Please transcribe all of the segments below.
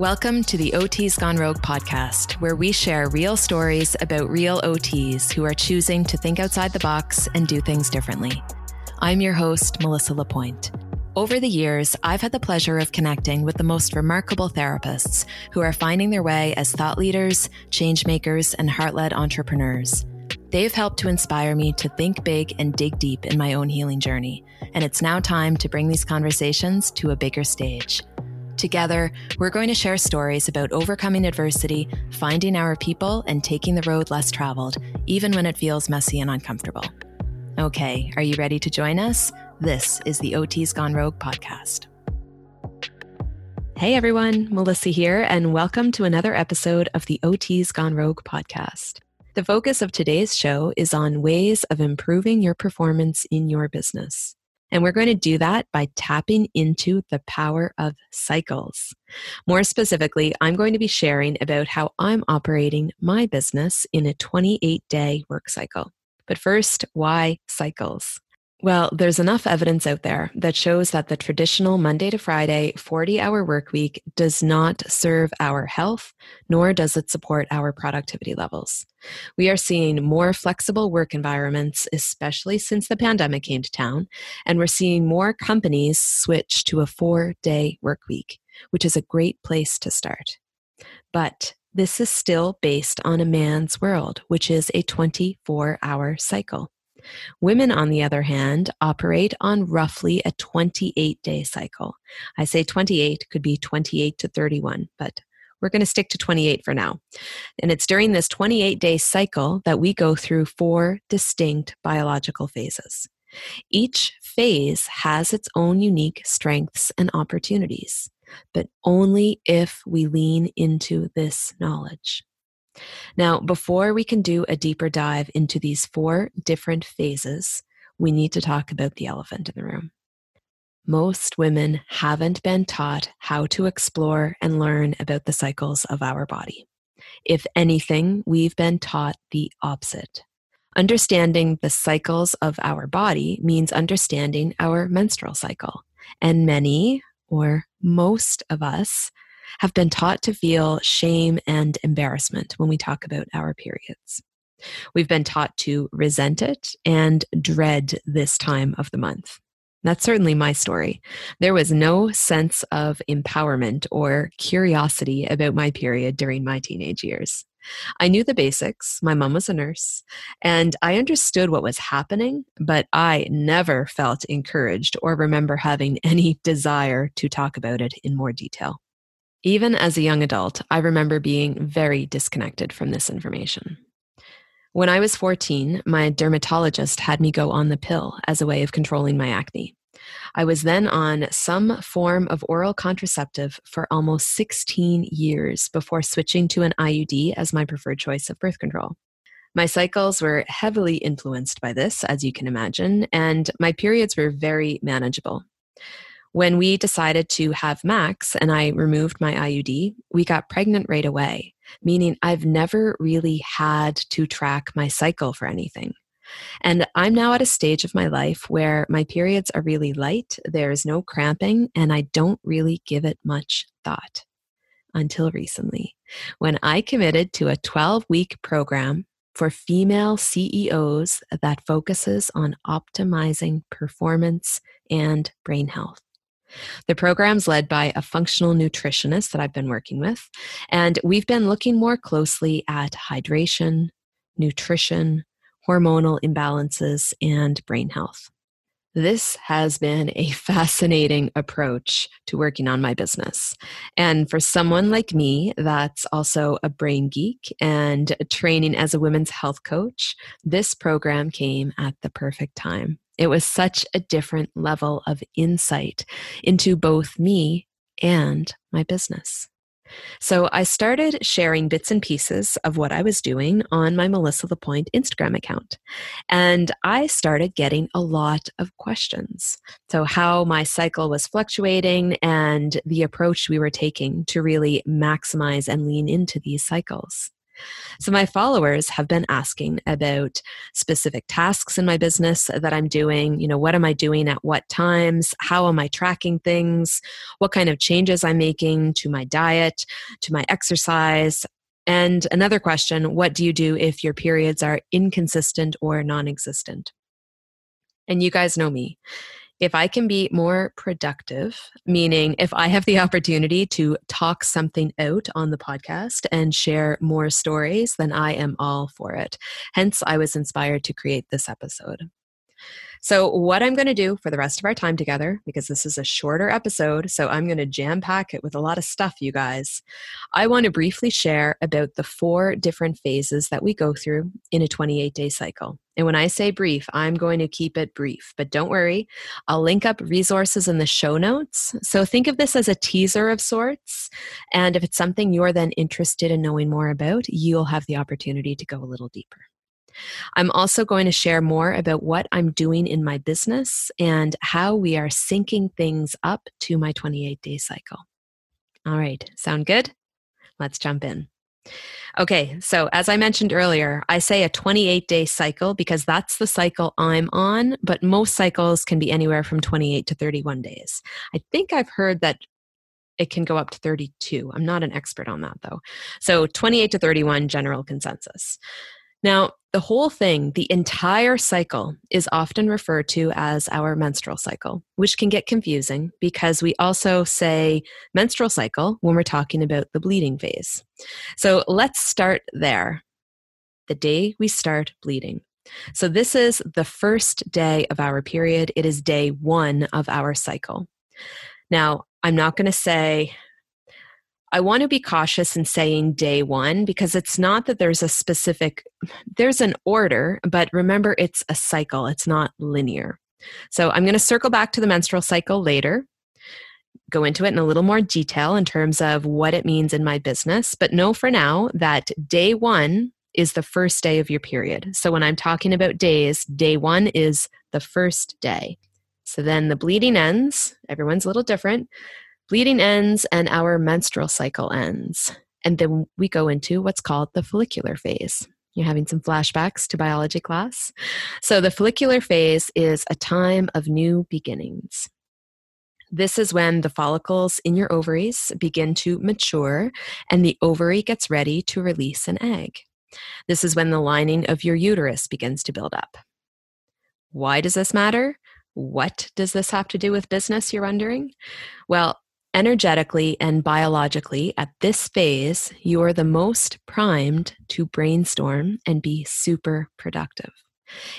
Welcome to the OTs Gone Rogue podcast, where we share real stories about real OTs who are choosing to think outside the box and do things differently. I'm your host, Melissa Lapointe. Over the years, I've had the pleasure of connecting with the most remarkable therapists who are finding their way as thought leaders, change makers, and heart led entrepreneurs. They've helped to inspire me to think big and dig deep in my own healing journey, and it's now time to bring these conversations to a bigger stage. Together, we're going to share stories about overcoming adversity, finding our people, and taking the road less traveled, even when it feels messy and uncomfortable. Okay, are you ready to join us? This is the OT's Gone Rogue podcast. Hey everyone, Melissa here, and welcome to another episode of the OT's Gone Rogue podcast. The focus of today's show is on ways of improving your performance in your business. And we're going to do that by tapping into the power of cycles. More specifically, I'm going to be sharing about how I'm operating my business in a 28 day work cycle. But first, why cycles? Well, there's enough evidence out there that shows that the traditional Monday to Friday 40 hour work week does not serve our health, nor does it support our productivity levels. We are seeing more flexible work environments, especially since the pandemic came to town, and we're seeing more companies switch to a four day work week, which is a great place to start. But this is still based on a man's world, which is a 24 hour cycle. Women, on the other hand, operate on roughly a 28 day cycle. I say 28, could be 28 to 31, but we're going to stick to 28 for now. And it's during this 28 day cycle that we go through four distinct biological phases. Each phase has its own unique strengths and opportunities, but only if we lean into this knowledge. Now, before we can do a deeper dive into these four different phases, we need to talk about the elephant in the room. Most women haven't been taught how to explore and learn about the cycles of our body. If anything, we've been taught the opposite. Understanding the cycles of our body means understanding our menstrual cycle. And many, or most of us, have been taught to feel shame and embarrassment when we talk about our periods. We've been taught to resent it and dread this time of the month. That's certainly my story. There was no sense of empowerment or curiosity about my period during my teenage years. I knew the basics. My mom was a nurse, and I understood what was happening, but I never felt encouraged or remember having any desire to talk about it in more detail. Even as a young adult, I remember being very disconnected from this information. When I was 14, my dermatologist had me go on the pill as a way of controlling my acne. I was then on some form of oral contraceptive for almost 16 years before switching to an IUD as my preferred choice of birth control. My cycles were heavily influenced by this, as you can imagine, and my periods were very manageable. When we decided to have Max and I removed my IUD, we got pregnant right away, meaning I've never really had to track my cycle for anything. And I'm now at a stage of my life where my periods are really light, there's no cramping, and I don't really give it much thought. Until recently, when I committed to a 12 week program for female CEOs that focuses on optimizing performance and brain health. The program's led by a functional nutritionist that I've been working with, and we've been looking more closely at hydration, nutrition, hormonal imbalances, and brain health. This has been a fascinating approach to working on my business. And for someone like me that's also a brain geek and training as a women's health coach, this program came at the perfect time. It was such a different level of insight into both me and my business. So I started sharing bits and pieces of what I was doing on my Melissa Lapointe Instagram account. And I started getting a lot of questions. So, how my cycle was fluctuating and the approach we were taking to really maximize and lean into these cycles. So, my followers have been asking about specific tasks in my business that I'm doing. You know, what am I doing at what times? How am I tracking things? What kind of changes I'm making to my diet, to my exercise? And another question what do you do if your periods are inconsistent or non existent? And you guys know me if I can be more productive, meaning if I have the opportunity to talk something out on the podcast and share more stories, then I am all for it. Hence, I was inspired to create this episode. So, what I'm going to do for the rest of our time together, because this is a shorter episode, so I'm going to jam pack it with a lot of stuff, you guys. I want to briefly share about the four different phases that we go through in a 28 day cycle. And when I say brief, I'm going to keep it brief. But don't worry, I'll link up resources in the show notes. So think of this as a teaser of sorts. And if it's something you're then interested in knowing more about, you'll have the opportunity to go a little deeper. I'm also going to share more about what I'm doing in my business and how we are syncing things up to my 28 day cycle. All right, sound good? Let's jump in. Okay, so as I mentioned earlier, I say a 28 day cycle because that's the cycle I'm on, but most cycles can be anywhere from 28 to 31 days. I think I've heard that it can go up to 32. I'm not an expert on that though. So 28 to 31 general consensus. Now, the whole thing, the entire cycle, is often referred to as our menstrual cycle, which can get confusing because we also say menstrual cycle when we're talking about the bleeding phase. So let's start there. The day we start bleeding. So, this is the first day of our period. It is day one of our cycle. Now, I'm not going to say I want to be cautious in saying day one because it's not that there's a specific, there's an order, but remember it's a cycle, it's not linear. So I'm going to circle back to the menstrual cycle later, go into it in a little more detail in terms of what it means in my business, but know for now that day one is the first day of your period. So when I'm talking about days, day one is the first day. So then the bleeding ends, everyone's a little different bleeding ends and our menstrual cycle ends. And then we go into what's called the follicular phase. You're having some flashbacks to biology class. So, the follicular phase is a time of new beginnings. This is when the follicles in your ovaries begin to mature and the ovary gets ready to release an egg. This is when the lining of your uterus begins to build up. Why does this matter? What does this have to do with business, you're wondering? Well, Energetically and biologically, at this phase, you are the most primed to brainstorm and be super productive.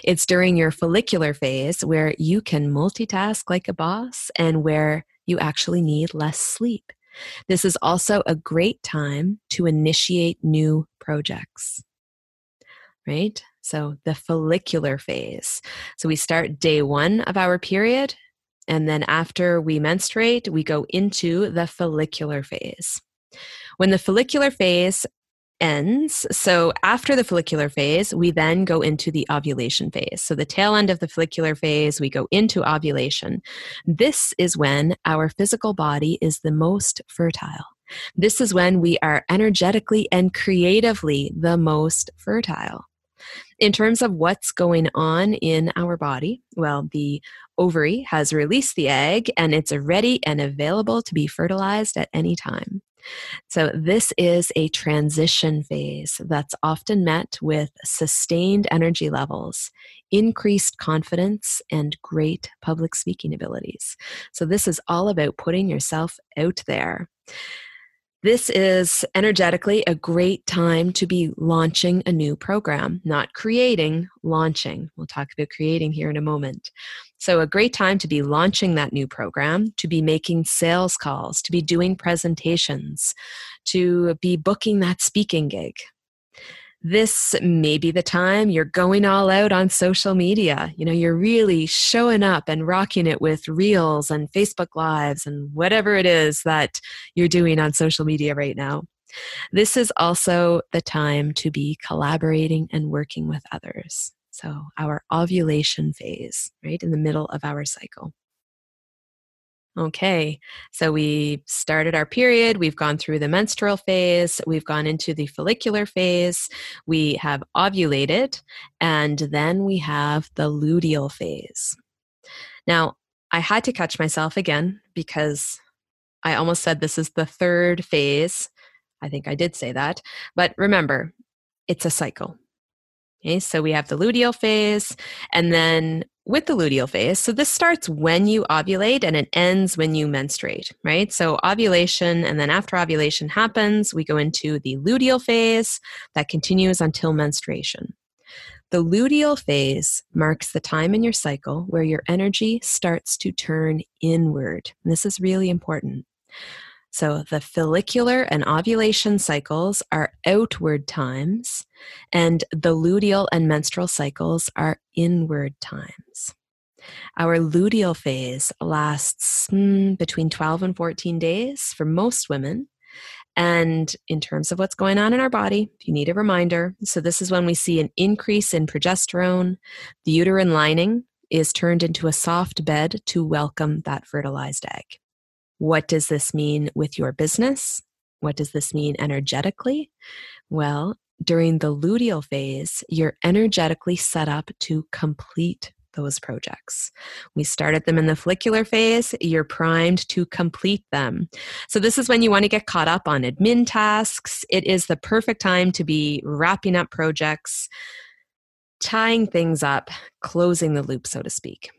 It's during your follicular phase where you can multitask like a boss and where you actually need less sleep. This is also a great time to initiate new projects. Right? So, the follicular phase. So, we start day one of our period and then after we menstruate, we go into the follicular phase. When the follicular phase ends, so after the follicular phase, we then go into the ovulation phase. So the tail end of the follicular phase, we go into ovulation. This is when our physical body is the most fertile. This is when we are energetically and creatively the most fertile. In terms of what's going on in our body, well, the ovary has released the egg and it's ready and available to be fertilized at any time. So, this is a transition phase that's often met with sustained energy levels, increased confidence, and great public speaking abilities. So, this is all about putting yourself out there. This is energetically a great time to be launching a new program, not creating, launching. We'll talk about creating here in a moment. So, a great time to be launching that new program, to be making sales calls, to be doing presentations, to be booking that speaking gig this may be the time you're going all out on social media. You know, you're really showing up and rocking it with reels and Facebook Lives and whatever it is that you're doing on social media right now. This is also the time to be collaborating and working with others. So, our ovulation phase, right in the middle of our cycle. Okay, so we started our period. We've gone through the menstrual phase. We've gone into the follicular phase. We have ovulated. And then we have the luteal phase. Now, I had to catch myself again because I almost said this is the third phase. I think I did say that. But remember, it's a cycle. Okay, so we have the luteal phase, and then with the luteal phase, so this starts when you ovulate and it ends when you menstruate, right? So ovulation, and then after ovulation happens, we go into the luteal phase that continues until menstruation. The luteal phase marks the time in your cycle where your energy starts to turn inward. And this is really important. So the follicular and ovulation cycles are outward times, and the luteal and menstrual cycles are inward times. Our luteal phase lasts mm, between 12 and 14 days for most women. And in terms of what's going on in our body, you need a reminder, so this is when we see an increase in progesterone. The uterine lining is turned into a soft bed to welcome that fertilized egg. What does this mean with your business? What does this mean energetically? Well, during the luteal phase, you're energetically set up to complete those projects. We started them in the follicular phase, you're primed to complete them. So, this is when you want to get caught up on admin tasks. It is the perfect time to be wrapping up projects, tying things up, closing the loop, so to speak.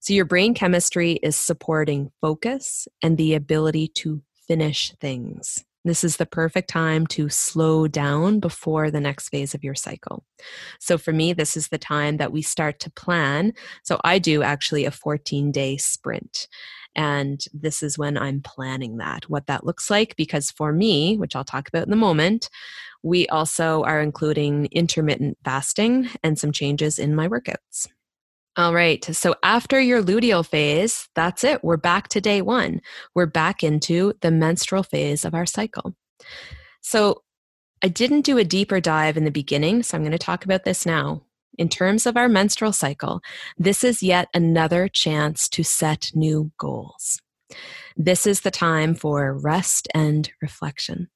So your brain chemistry is supporting focus and the ability to finish things. This is the perfect time to slow down before the next phase of your cycle. So, for me, this is the time that we start to plan. So, I do actually a 14 day sprint. And this is when I'm planning that, what that looks like. Because for me, which I'll talk about in a moment, we also are including intermittent fasting and some changes in my workouts. All right. So after your luteal phase, that's it. We're back to day one. We're back into the menstrual phase of our cycle. So I didn't do a deeper dive in the beginning, so I'm going to talk about this now. In terms of our menstrual cycle, this is yet another chance to set new goals. This is the time for rest and reflection.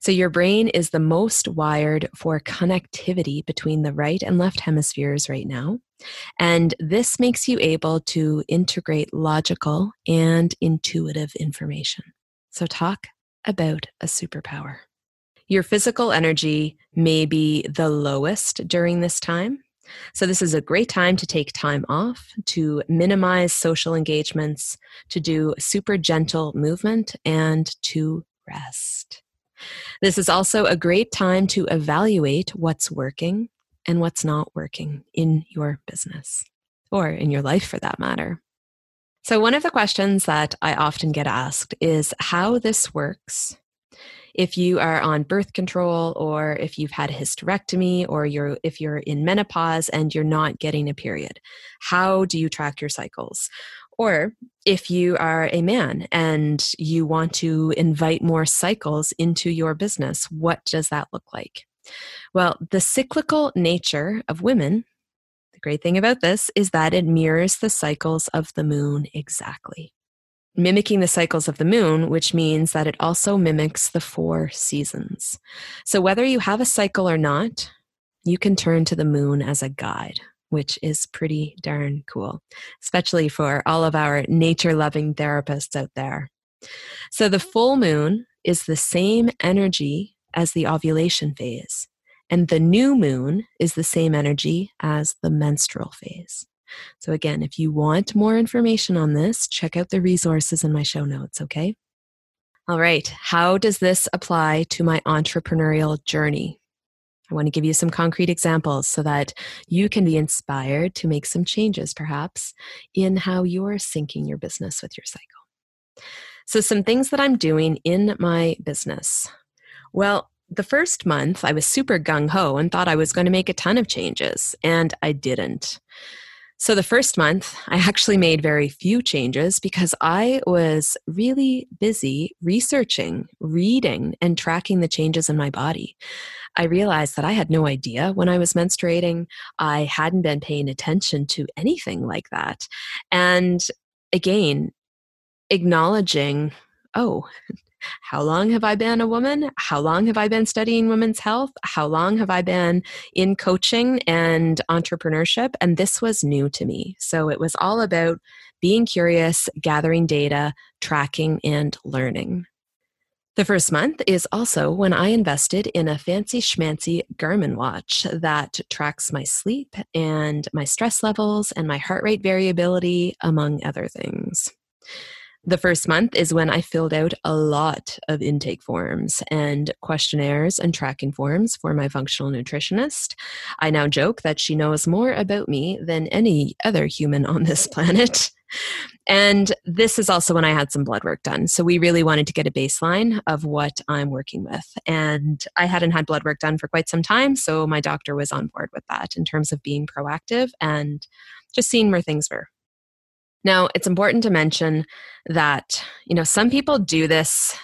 So, your brain is the most wired for connectivity between the right and left hemispheres right now. And this makes you able to integrate logical and intuitive information. So, talk about a superpower. Your physical energy may be the lowest during this time. So, this is a great time to take time off, to minimize social engagements, to do super gentle movement, and to rest. This is also a great time to evaluate what's working and what's not working in your business or in your life for that matter. So, one of the questions that I often get asked is how this works if you are on birth control or if you've had a hysterectomy or you're if you're in menopause and you're not getting a period how do you track your cycles or if you are a man and you want to invite more cycles into your business, what does that look like? Well, the cyclical nature of women, the great thing about this is that it mirrors the cycles of the moon exactly. Mimicking the cycles of the moon, which means that it also mimics the four seasons. So, whether you have a cycle or not, you can turn to the moon as a guide which is pretty darn cool, especially for all of our nature loving therapists out there. So, the full moon is the same energy as the ovulation phase, and the new moon is the same energy as the menstrual phase. So, again, if you want more information on this, check out the resources in my show notes, okay? All right, how does this apply to my entrepreneurial journey? I want to give you some concrete examples so that you can be inspired to make some changes, perhaps, in how you're syncing your business with your cycle. So, some things that I'm doing in my business. Well, the first month I was super gung ho and thought I was going to make a ton of changes, and I didn't. So, the first month, I actually made very few changes because I was really busy researching, reading, and tracking the changes in my body. I realized that I had no idea when I was menstruating. I hadn't been paying attention to anything like that. And again, acknowledging, oh, how long have I been a woman? How long have I been studying women's health? How long have I been in coaching and entrepreneurship? And this was new to me. So it was all about being curious, gathering data, tracking, and learning. The first month is also when I invested in a fancy schmancy Garmin watch that tracks my sleep and my stress levels and my heart rate variability, among other things. The first month is when I filled out a lot of intake forms and questionnaires and tracking forms for my functional nutritionist. I now joke that she knows more about me than any other human on this planet. And this is also when I had some blood work done. So we really wanted to get a baseline of what I'm working with. And I hadn't had blood work done for quite some time. So my doctor was on board with that in terms of being proactive and just seeing where things were. Now, it's important to mention that, you know, some people do this.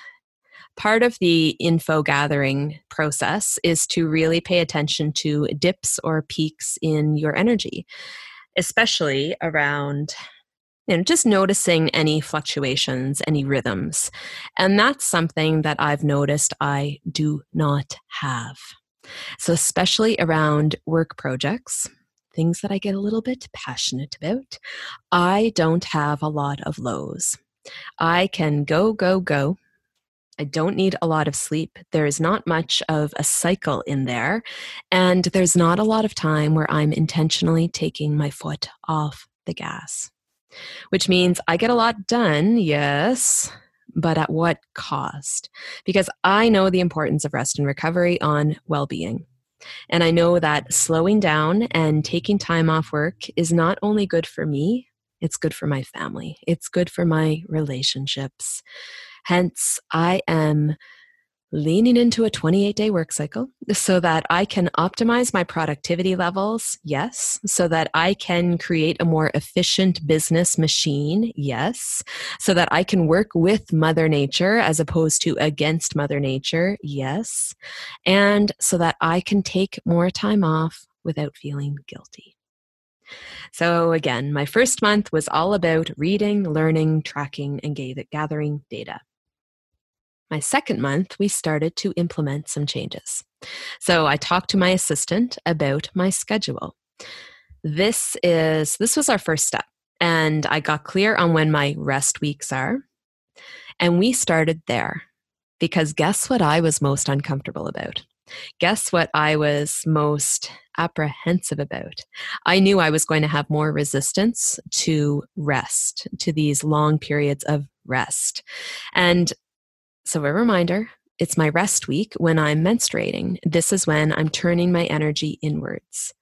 Part of the info gathering process is to really pay attention to dips or peaks in your energy, especially around you know, just noticing any fluctuations, any rhythms. And that's something that I've noticed I do not have. So, especially around work projects, things that I get a little bit passionate about, I don't have a lot of lows. I can go, go, go. I don't need a lot of sleep. There is not much of a cycle in there. And there's not a lot of time where I'm intentionally taking my foot off the gas, which means I get a lot done, yes, but at what cost? Because I know the importance of rest and recovery on well being. And I know that slowing down and taking time off work is not only good for me, it's good for my family, it's good for my relationships. Hence, I am leaning into a 28 day work cycle so that I can optimize my productivity levels, yes, so that I can create a more efficient business machine, yes, so that I can work with Mother Nature as opposed to against Mother Nature, yes, and so that I can take more time off without feeling guilty. So, again, my first month was all about reading, learning, tracking, and gathering data my second month, we started to implement some changes. So I talked to my assistant about my schedule. This is this was our first step and I got clear on when my rest weeks are. And we started there because guess what I was most uncomfortable about? Guess what I was most apprehensive about? I knew I was going to have more resistance to rest, to these long periods of rest. And so, a reminder it's my rest week when I'm menstruating. This is when I'm turning my energy inwards.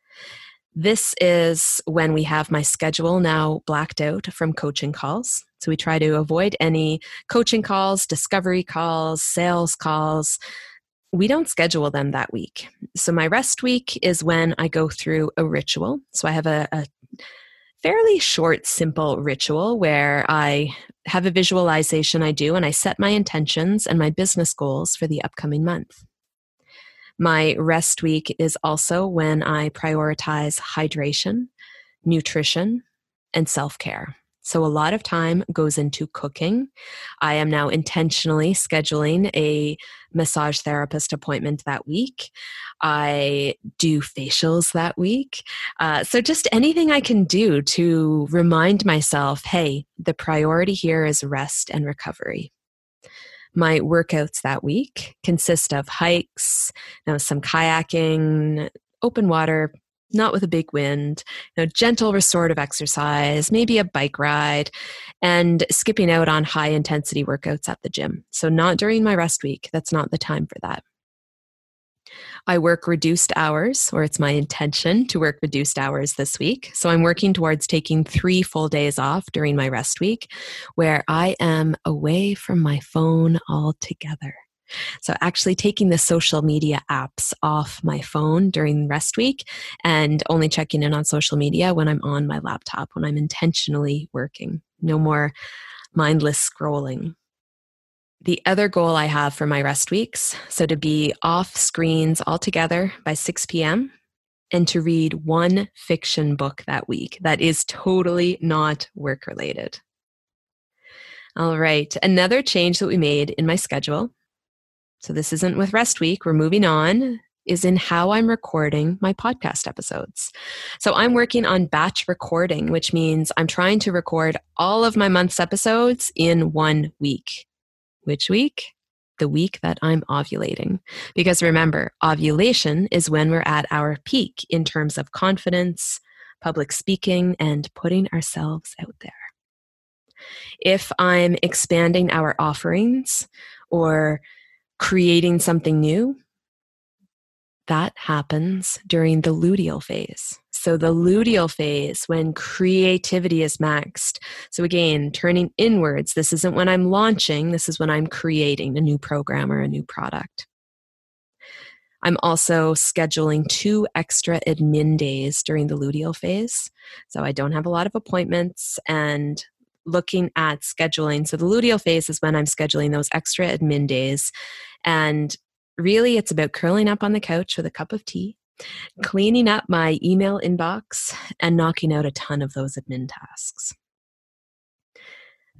This is when we have my schedule now blacked out from coaching calls. So we try to avoid any coaching calls, discovery calls, sales calls. We don't schedule them that week. So my rest week is when I go through a ritual. So I have a, a fairly short, simple ritual where I have a visualization I do and I set my intentions and my business goals for the upcoming month. My rest week is also when I prioritize hydration, nutrition, and self care. So a lot of time goes into cooking. I am now intentionally scheduling a massage therapist appointment that week. I do facials that week. Uh, so just anything I can do to remind myself hey, the priority here is rest and recovery. My workouts that week consist of hikes, you know, some kayaking, open water not with a big wind, you know, gentle restorative exercise, maybe a bike ride, and skipping out on high intensity workouts at the gym. So, not during my rest week. That's not the time for that. I work reduced hours, or it's my intention to work reduced hours this week. So I'm working towards taking three full days off during my rest week where I am away from my phone altogether. So, actually taking the social media apps off my phone during rest week and only checking in on social media when I'm on my laptop, when I'm intentionally working. No more mindless scrolling. The other goal I have for my rest weeks so to be off screens altogether by 6 p.m. and to read one fiction book that week that is totally not work related. All right. Another change that we made in my schedule. So this isn't with rest week. We're moving on is in how I'm recording my podcast episodes. So I'm working on batch recording, which means I'm trying to record all of my month's episodes in one week. Which week? The week that I'm ovulating. Because remember, ovulation is when we're at our peak in terms of confidence, public speaking, and putting ourselves out there. If I'm expanding our offerings or creating something new, that happens during the luteal phase. So, the luteal phase, when creativity is maxed. So, again, turning inwards, this isn't when I'm launching, this is when I'm creating a new program or a new product. I'm also scheduling two extra admin days during the luteal phase. So, I don't have a lot of appointments and looking at scheduling. So, the luteal phase is when I'm scheduling those extra admin days. And really, it's about curling up on the couch with a cup of tea, cleaning up my email inbox, and knocking out a ton of those admin tasks.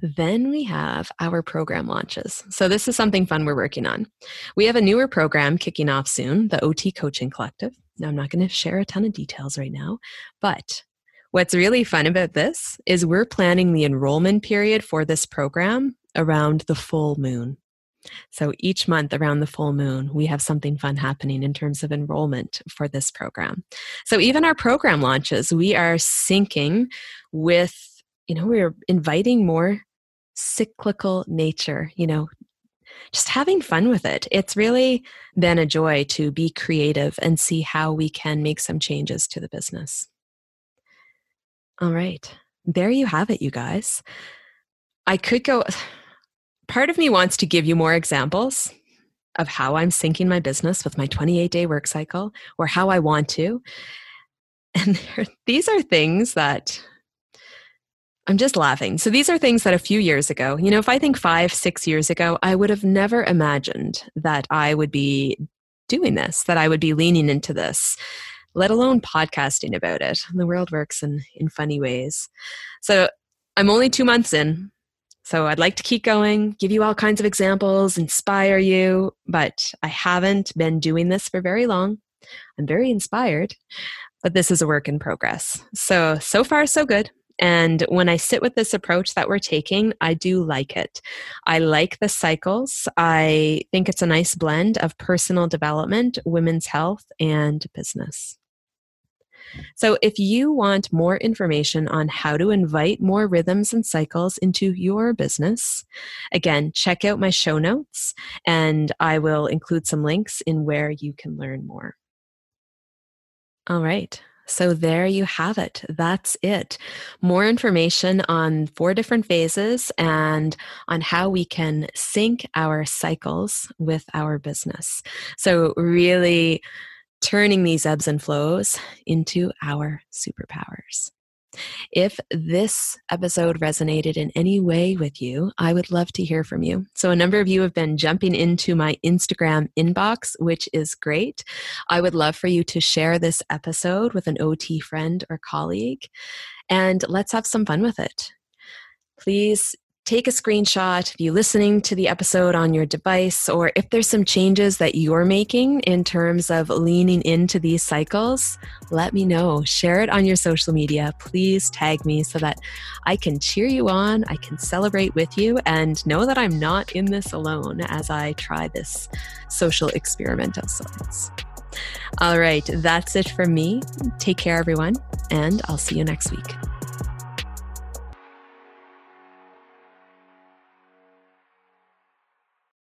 Then we have our program launches. So, this is something fun we're working on. We have a newer program kicking off soon, the OT Coaching Collective. Now, I'm not going to share a ton of details right now, but what's really fun about this is we're planning the enrollment period for this program around the full moon. So each month around the full moon, we have something fun happening in terms of enrollment for this program. So even our program launches, we are syncing with, you know, we're inviting more cyclical nature, you know, just having fun with it. It's really been a joy to be creative and see how we can make some changes to the business. All right. There you have it, you guys. I could go part of me wants to give you more examples of how I'm syncing my business with my 28 day work cycle or how I want to. And these are things that I'm just laughing. So these are things that a few years ago, you know, if I think five, six years ago, I would have never imagined that I would be doing this, that I would be leaning into this, let alone podcasting about it. The world works in, in funny ways. So I'm only two months in. So I'd like to keep going, give you all kinds of examples, inspire you, but I haven't been doing this for very long. I'm very inspired, but this is a work in progress. So, so far, so good. And when I sit with this approach that we're taking, I do like it. I like the cycles. I think it's a nice blend of personal development, women's health, and business. So, if you want more information on how to invite more rhythms and cycles into your business, again, check out my show notes and I will include some links in where you can learn more. All right. So there you have it. That's it. More information on four different phases and on how we can sync our cycles with our business. So, really turning these ebbs and flows into our superpowers. If this episode resonated in any way with you, I would love to hear from you. So, a number of you have been jumping into my Instagram inbox, which is great. I would love for you to share this episode with an OT friend or colleague, and let's have some fun with it. Please take a screenshot if you're listening to the episode on your device, or if there's some changes that you're making in terms of leaning into these cycles, let me know. Share it on your social media. Please tag me so that I can cheer you on, I can celebrate with you, and know that I'm not in this alone as I try this social experiment of sorts. All right, that's it for me. Take care, everyone, and I'll see you next week.